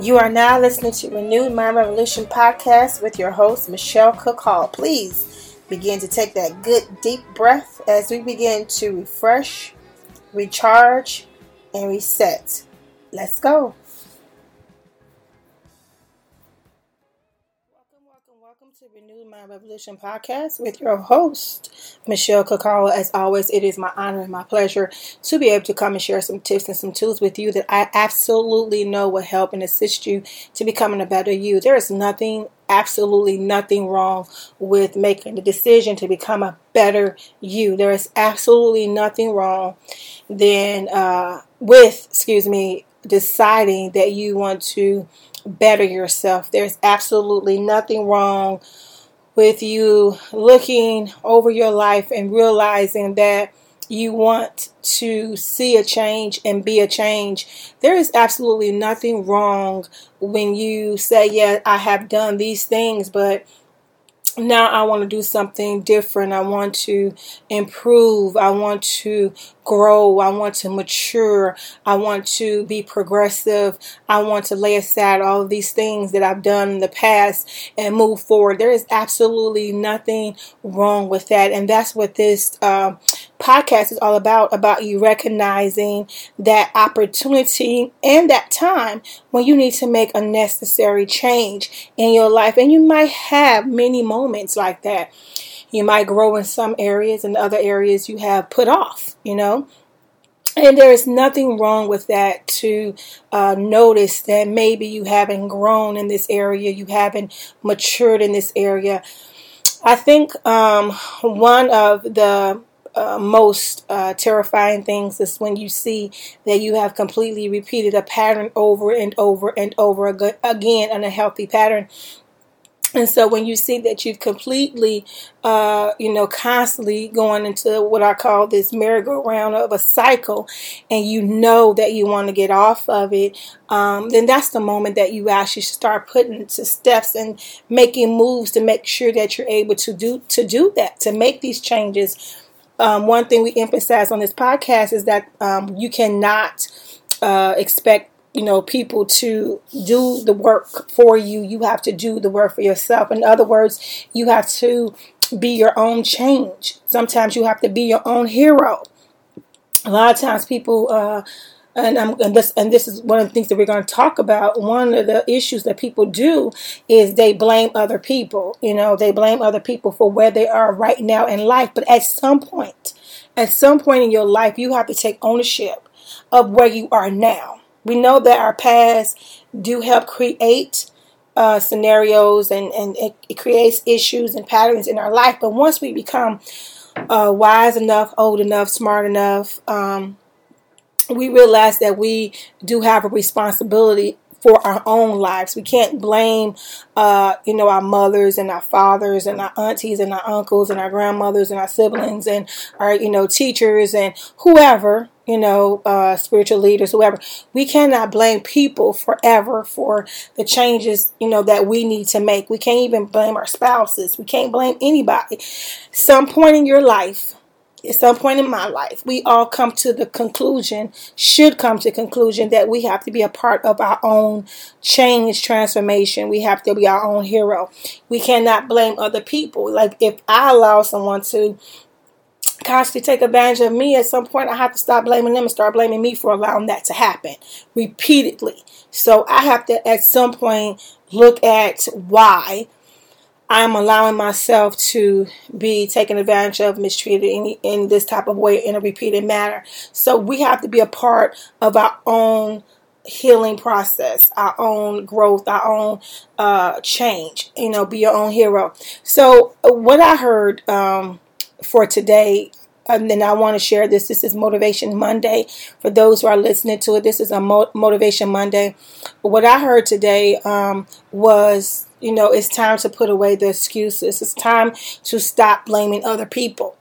You are now listening to Renewed Mind Revolution podcast with your host, Michelle Cook Hall. Please begin to take that good deep breath as we begin to refresh, recharge, and reset. Let's go. To Revolution podcast with your host, Michelle Cook Hall. As always, it is my honor and my pleasure to be able to come and share some tips and some tools with you that I absolutely know will help and assist you to becoming a better you. There is nothing, absolutely nothing wrong with making the decision to become a better you. There is absolutely nothing wrong than uh, with, excuse me, deciding that you want to better yourself. There's absolutely nothing wrong with you looking over your life and realizing that you want to see a change and be a change. There is absolutely nothing wrong when you say, Yeah, I have done these things, but now I want to do something different. I want to improve. I want to grow. I want to mature. I want to be progressive. I want to lay aside all of these things that I've done in the past and move forward. There is absolutely nothing wrong with that. And that's what this uh, podcast is all about about you recognizing that opportunity and that time when you need to make a necessary change in your life. And you might have many moments like that. You might grow in some areas, and other areas you have put off, you know. And there is nothing wrong with that to uh, notice that maybe you haven't grown in this area, you haven't matured in this area. I think um, one of the uh, most uh, terrifying things is when you see that you have completely repeated a pattern over and over and over again, an unhealthy pattern. And so when you see that you've completely, uh, you know, constantly going into what I call this merry-go-round of a cycle, and you know that you want to get off of it, um, then that's the moment that you actually start putting into steps and making moves to make sure that you're able to do to do that, to make these changes. Um, one thing we emphasize on this podcast is that um, you cannot uh, expect you know people to do the work for you. You have to do the work for yourself. In other words you have to be your own change. Sometimes you have to be your own hero. A lot of times people uh, and, and this and this is one of the things that we're going to talk about. One of the issues that people do is they blame other people. You know, they blame other people for where they are right now in life. But at some point, at some point in your life, you have to take ownership of where you are now. We know that our past do help create uh, scenarios and, and it, it, creates issues and patterns in our life. But once we become uh, wise enough, old enough, smart enough, um, we realize that we do have a responsibility for our own lives. We can't blame, uh, you know, our mothers and our fathers and our aunties and our uncles and our grandmothers and our siblings and our, you know, teachers and whoever, you know, uh, spiritual leaders, whoever. We cannot blame people forever for the changes, you know, that we need to make. We can't even blame our spouses. We can't blame anybody. Some point in your life, at some point in my life, we all come to the conclusion, should come to conclusion that we have to be a part of our own change transformation. We have to be our own hero. We cannot blame other people. Like if I allow someone to constantly take advantage of me, at some point I have to stop blaming them and start blaming me for allowing that to happen repeatedly. So I have to at some point look at why I'm allowing myself to be taken advantage of, mistreated in, in this type of way in a repeated manner. So we have to be a part of our own healing process, our own growth, our own uh, change. You know, be your own hero. So what I heard um, for today and then I want to share this. This is Motivation Monday for those who are listening to it. This is a Mo- Motivation Monday. What I heard today um, was, you know, it's time to put away the excuses. It's time to stop blaming other people.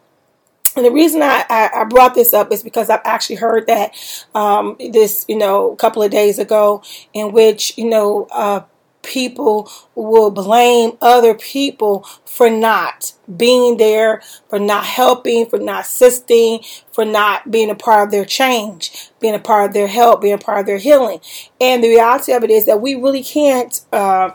And the reason I, I, brought this up is because I've actually heard that um, this, you know, a couple of days ago, in which, you know, uh, people will blame other people for not being there, for not helping, for not assisting, for not being a part of their change, being a part of their help, being a part of their healing. And the reality of it is that we really can't. Uh,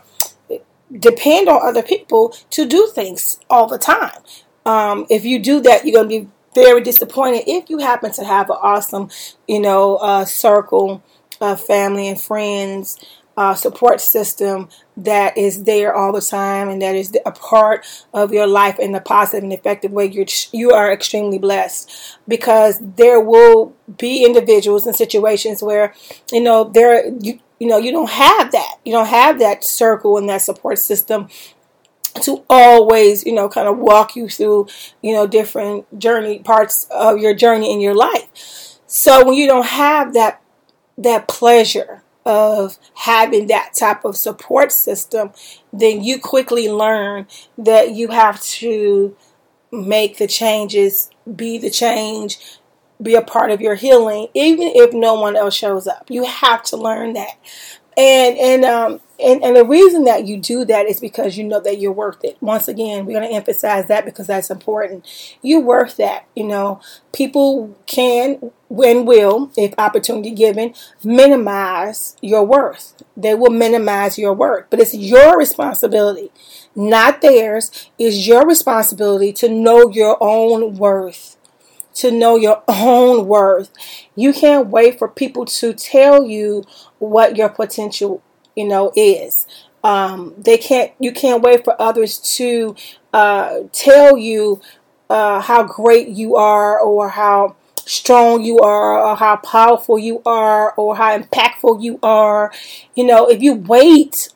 depend on other people to do things all the time. Um, if you do that, you're going to be very disappointed if you happen to have an awesome, you know, uh, circle of family and friends, uh, support system that is there all the time and that is a part of your life in a positive and effective way. You're you are extremely blessed because there will be individuals and situations where you know there you you know you don't have that you don't have that circle and that support system to always, you know, kind of walk you through, you know, different journey parts of your journey in your life. So when you don't have that that pleasure of having that type of support system, then you quickly learn that you have to make the changes, be the change, be a part of your healing, even if no one else shows up. You have to learn that. And and um and, and the reason that you do that is because you know that you're worth it. Once again, we're going to emphasize that because that's important. You're worth that. You know, people can and will, if opportunity given, minimize your worth. They will minimize your worth, but it's your responsibility, not theirs. It's your responsibility to know your own worth to know your own worth. You can't wait for people to tell you what your potential you know, is. Um, they can't. You can't wait for others to uh, tell you uh, how great you are, or how strong you are, or how powerful you are, or how impactful you are. You know, if you wait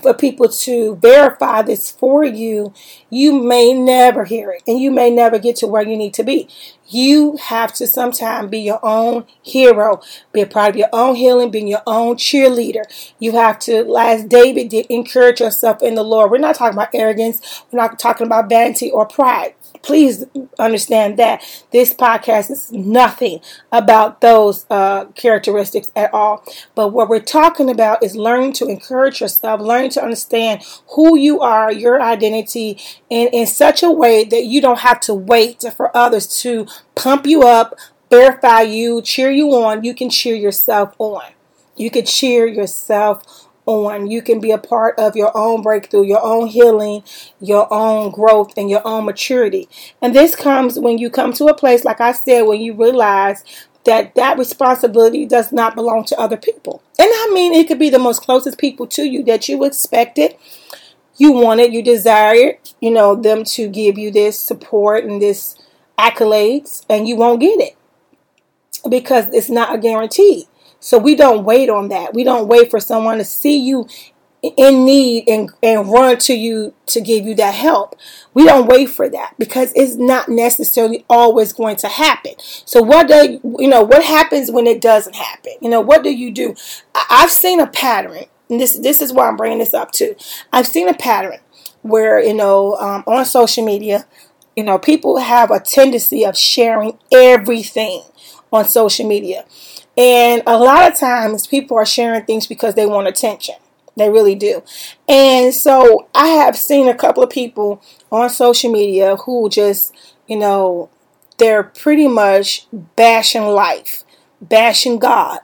for people to verify this for you, you may never hear it and you may never get to where you need to be. You have to sometimes be your own hero, be a part of your own healing, being your own cheerleader. You have to, as David did, encourage yourself in the Lord. We're not talking about arrogance, we're not talking about vanity or pride please understand that this podcast is nothing about those uh, characteristics at all. But what we're talking about is learning to encourage yourself, learning to understand who you are, your identity, and in such a way that you don't have to wait for others to pump you up, verify you, cheer you on. You can cheer yourself on. You can cheer yourself on. You can be a part of your own breakthrough, your own healing, your own growth, and your own maturity. And this comes when you come to a place, like I said, when you realize that that responsibility does not belong to other people. And I mean, it could be the most closest people to you that you expected. You wanted, you desired, you know, them to give you this support and this accolades, and you won't get it because it's not a guarantee. So we don't wait on that. We don't wait for someone to see you in need and, and run to you to give you that help. We don't wait for that because it's not necessarily always going to happen. So what do you know what happens when it doesn't happen? You know, what do you do? I've seen a pattern. And this this is why I'm bringing this up too. I've seen a pattern where, you know, um, on social media, you know, people have a tendency of sharing everything on social media. And a lot of times people are sharing things because they want attention. They really do. And so I have seen a couple of people on social media who just, you know, they're pretty much bashing life, bashing God,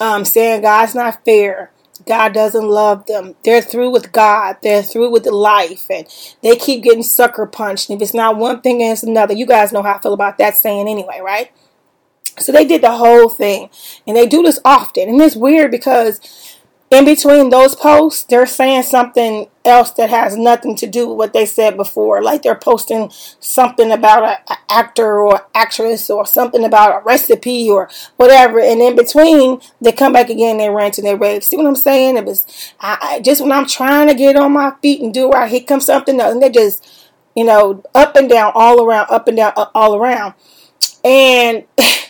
um, saying God's not fair. God doesn't love them. They're through with God. They're through with life. And they keep getting sucker punched. And if it's not one thing, it's another. You guys know how I feel about that saying anyway, right? So they did the whole thing. And they do this often. And it's weird because in between those posts, they're saying something else that has nothing to do with what they said before. Like they're posting something about an actor or actress or something about a recipe or whatever. And in between, they come back again, they rant and they rave. See what I'm saying? It was I, I, just when I'm trying to get on my feet and do right, here comes something else. And they just you know, up and down, all around, up and down, uh, all around. And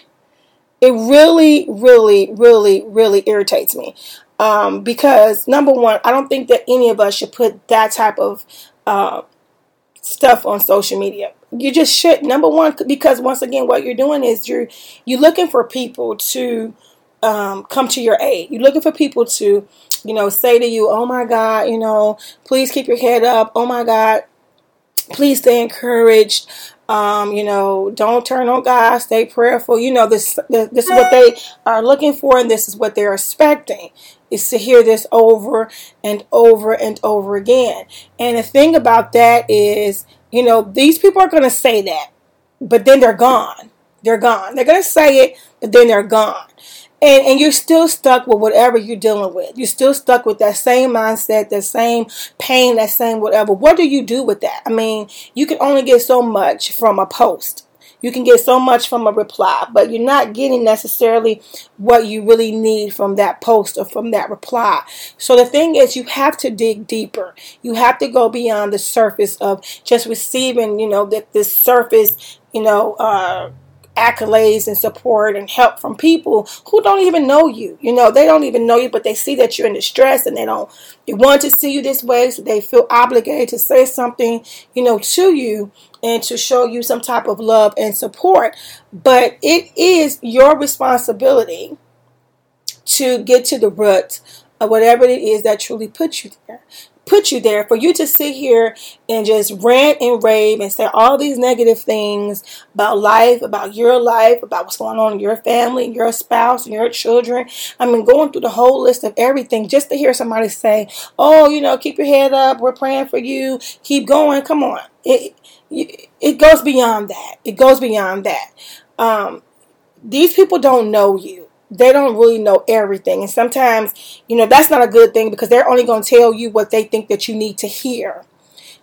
it really, really, really, really irritates me. Um, because number one, I don't think that any of us should put that type of uh, stuff on social media. You just should. Number one, because once again, what you're doing is you're you're looking for people to um, come to your aid. You're looking for people to, you know, say to you, "Oh my God, you know, please keep your head up. Oh my God, please stay encouraged. Um, you know, don't turn on God. Stay prayerful. You know, this this is what they are looking for, and this is what they're expecting is to hear this over and over and over again. And the thing about that is, you know, these people are going to say that, but then they're gone. They're gone. They're going to say it, but then they're gone and and you're still stuck with whatever you're dealing with. You're still stuck with that same mindset, that same pain, that same whatever. What do you do with that? I mean, you can only get so much from a post. You can get so much from a reply, but you're not getting necessarily what you really need from that post or from that reply. So the thing is, you have to dig deeper. You have to go beyond the surface of just receiving, you know, that this surface, you know, uh, accolades and support and help from people who don't even know you. You know, they don't even know you, but they see that you're in distress and they don't they want to see you this way, so they feel obligated to say something, you know, to you and to show you some type of love and support. But it is your responsibility to get to the root of whatever it is that truly puts you there put you there for you to sit here and just rant and rave and say all these negative things about life, about your life, about what's going on in your family, your spouse, your children. I mean, going through the whole list of everything just to hear somebody say, "Oh, you know, keep your head up. We're praying for you. Keep going. Come on." It it goes beyond that. It goes beyond that. Um, these people don't know you they don't really know everything. And sometimes, you know, that's not a good thing because they're only going to tell you what they think that you need to hear.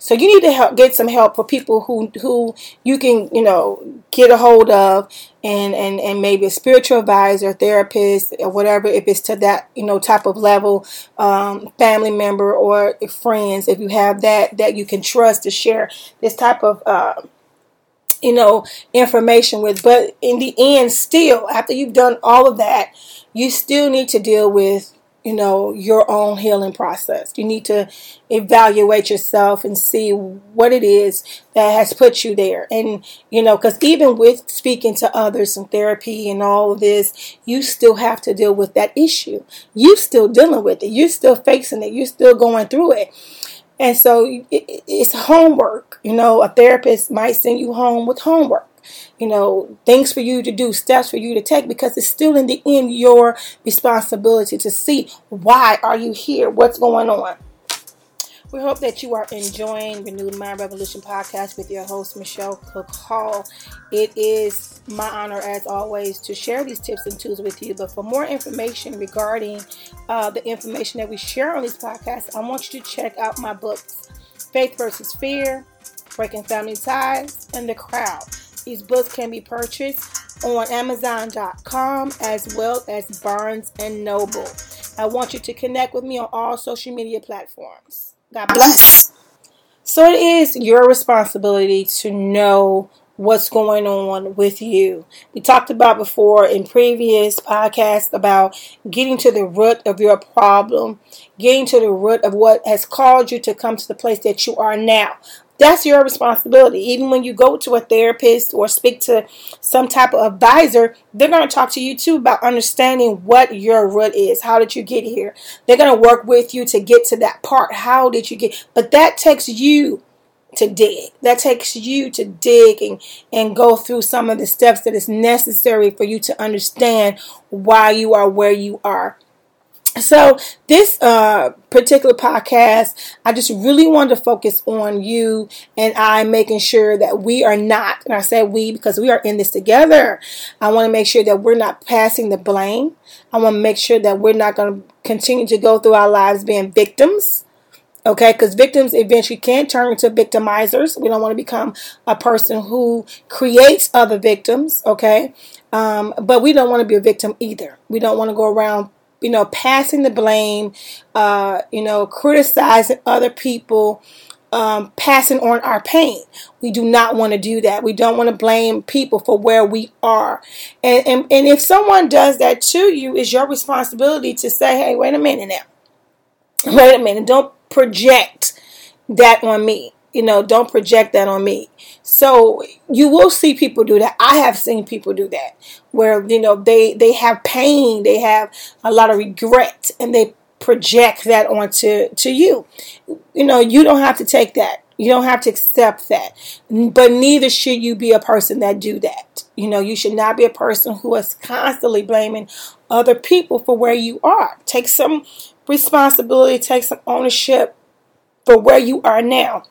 So you need to help get some help for people who who you can, you know, get a hold of and and and maybe a spiritual advisor, therapist, or whatever if it's to that, you know, type of level, um, family member or friends if you have that that you can trust to share this type of uh, you know, information with. But in the end, still, after you've done all of that, you still need to deal with, you know, your own healing process. You need to evaluate yourself and see what it is that has put you there. And, you know, because even with speaking to others and therapy and all of this, you still have to deal with that issue. You're still dealing with it. You're still facing it. You're still going through it. And so it's homework. You know, a therapist might send you home with homework. You know, things for you to do, steps for you to take, because it's still in the end your responsibility to see why are you here, what's going on. We hope that you are enjoying Renewed Mind Revolution podcast with your host, Michelle Cook Hall. It is my honor, as always, to share these tips and tools with you. But for more information regarding uh, the information that we share on these podcasts, I want you to check out my books Faith versus Fear, Breaking Family Ties, and The Crowd. These books can be purchased on Amazon.com as well as Barnes and Noble. I want you to connect with me on all social media platforms. God bless. So it is your responsibility to know what's going on with you. We talked about before in previous podcasts about getting to the root of your problem, getting to the root of what has caused you to come to the place that you are now. That's your responsibility. Even when you go to a therapist or speak to some type of advisor, they're going to talk to you too about understanding what your root is. How did you get here? They're going to work with you to get to that part. How did you get? But that takes you to dig. That takes you to dig and, and go through some of the steps that is necessary for you to understand why you are where you are so this uh, particular podcast i just really wanted to focus on you and i making sure that we are not and i say we because we are in this together. I want to make sure that we're not passing the blame. I want to make sure that we're not going to continue to go through our lives being victims okay? Because victims eventually can turn into victimizers. We don't want to become a person who creates other victims okay? Um, but we don't want to be a victim either. We don't want to go around you know, passing the blame, uh, you know, criticizing other people, um, passing on our pain. We do not want to do that. We don't want to blame people for where we are. And, and, and if someone does that to you, it's your responsibility to say, hey, wait a minute now. Wait a minute. Don't project that on me. You know, don't project that on me. So you will see people do that. I have seen people do that where, you know, they, they have pain, they have a lot of regret, and they project that onto to you. You know, you don't have to take that. You don't have to accept that. But neither should you be a person that do that. You know, you should not be a person who is constantly blaming other people for where you are. Take some responsibility, take some ownership for where you are now.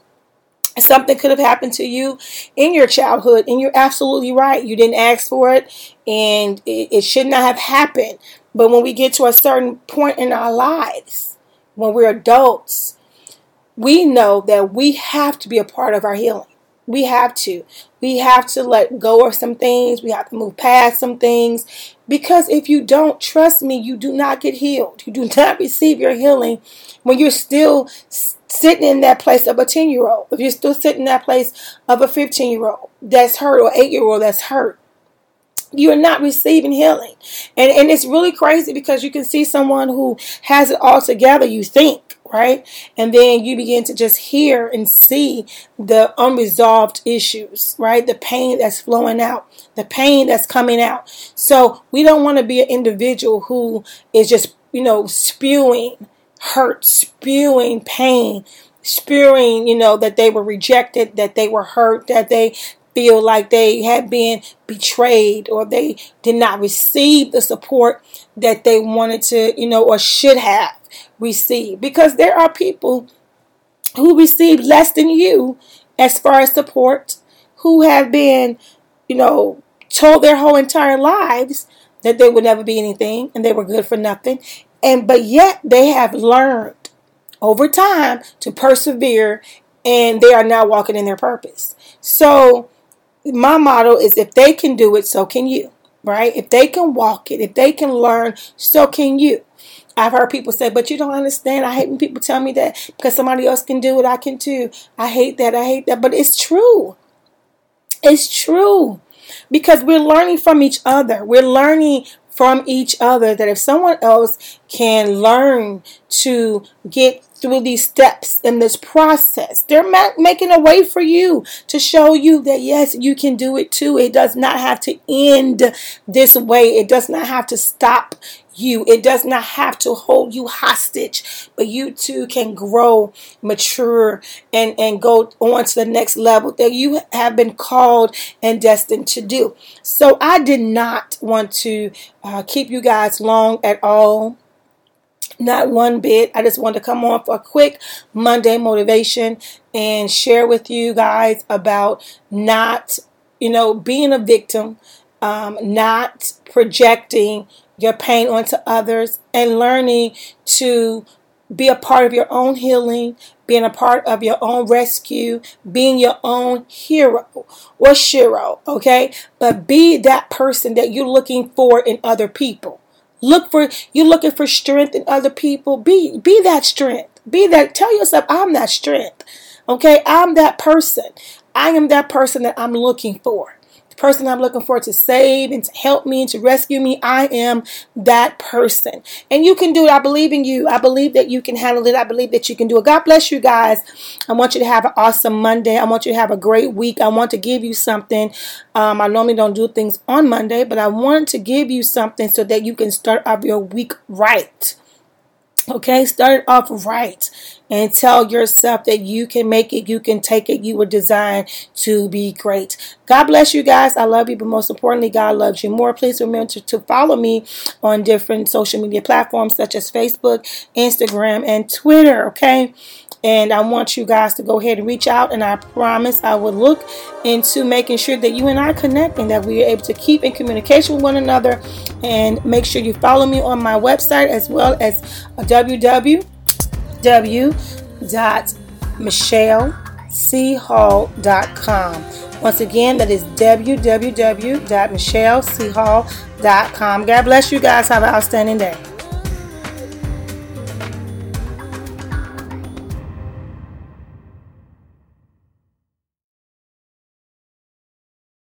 Something could have happened to you in your childhood, and you're absolutely right. You didn't ask for it, and it, it should not have happened. But when we get to a certain point in our lives, when we're adults, we know that we have to be a part of our healing. We have to. We have to let go of some things. We have to move past some things. Because if you don't, trust me, you do not get healed. You do not receive your healing when you're still sitting in that place of a 10 year old. If you're still sitting in that place of a 15 year old that's hurt or 8 year old that's hurt you're not receiving healing. And and it's really crazy because you can see someone who has it all together, you think, right? And then you begin to just hear and see the unresolved issues, right? The pain that's flowing out, the pain that's coming out. So we don't want to be an individual who is just, you know, spewing hurt, spewing pain, spewing, you know, that they were rejected, that they were hurt, that they feel like they had been betrayed or they did not receive the support that they wanted to, you know, or should have received. Because there are people who receive less than you as far as support, who have been, you know, told their whole entire lives that they would never be anything and they were good for nothing. And but yet they have learned over time to persevere and they are now walking in their purpose. So my motto is if they can do it, so can you, right? If they can walk it, if they can learn, so can you. I've heard people say, but you don't understand. I hate when people tell me that because somebody else can do it, I can too. I hate that. I hate that. But it's true. It's true because we're learning from each other. We're learning from each other that if someone else can learn to get through these steps in this process. They're making a way for you to show you that yes, you can do it too. It does not have to end this way. It does not have to stop you. It does not have to hold you hostage, but you too can grow, mature, and, and go on to the next level that you have been called and destined to do. So I did not want to uh, keep you guys long at all. Not one bit. I just wanted to come on for a quick Monday motivation and share with you guys about not, you know, being a victim, um, not projecting your pain onto others, and learning to be a part of your own healing, being a part of your own rescue, being your own hero or shero, okay? But be that person that you're looking for in other people. Look for you're looking for strength in other people. Be be that strength. Be that tell yourself I'm that strength. Okay? I'm that person. I am that person that I'm looking for person I'm looking for to save and to help me and to rescue me. I am that person. And you can do it. I believe in you. I believe that you can handle it. I believe that you can do it. God bless you guys. I want you to have an awesome Monday. I want you to have a great week. I want to give you something. Um, I normally don't do things on Monday, but I want to give you something so that you can start off your week right. Okay, start off right and tell yourself that you can make it, you can take it, you were designed to be great. God bless you guys. I love you, but most importantly, God loves you more. Please remember to, to follow me on different social media platforms such as Facebook, Instagram, and Twitter. Okay. And I want you guys to go ahead and reach out. And I promise I will look into making sure that you and I connect and that we are able to keep in communication with one another. And make sure you follow me on my website as well as www www.michellechall.com. Once again, that is www.michellechall.com. God bless you guys. Have an outstanding day.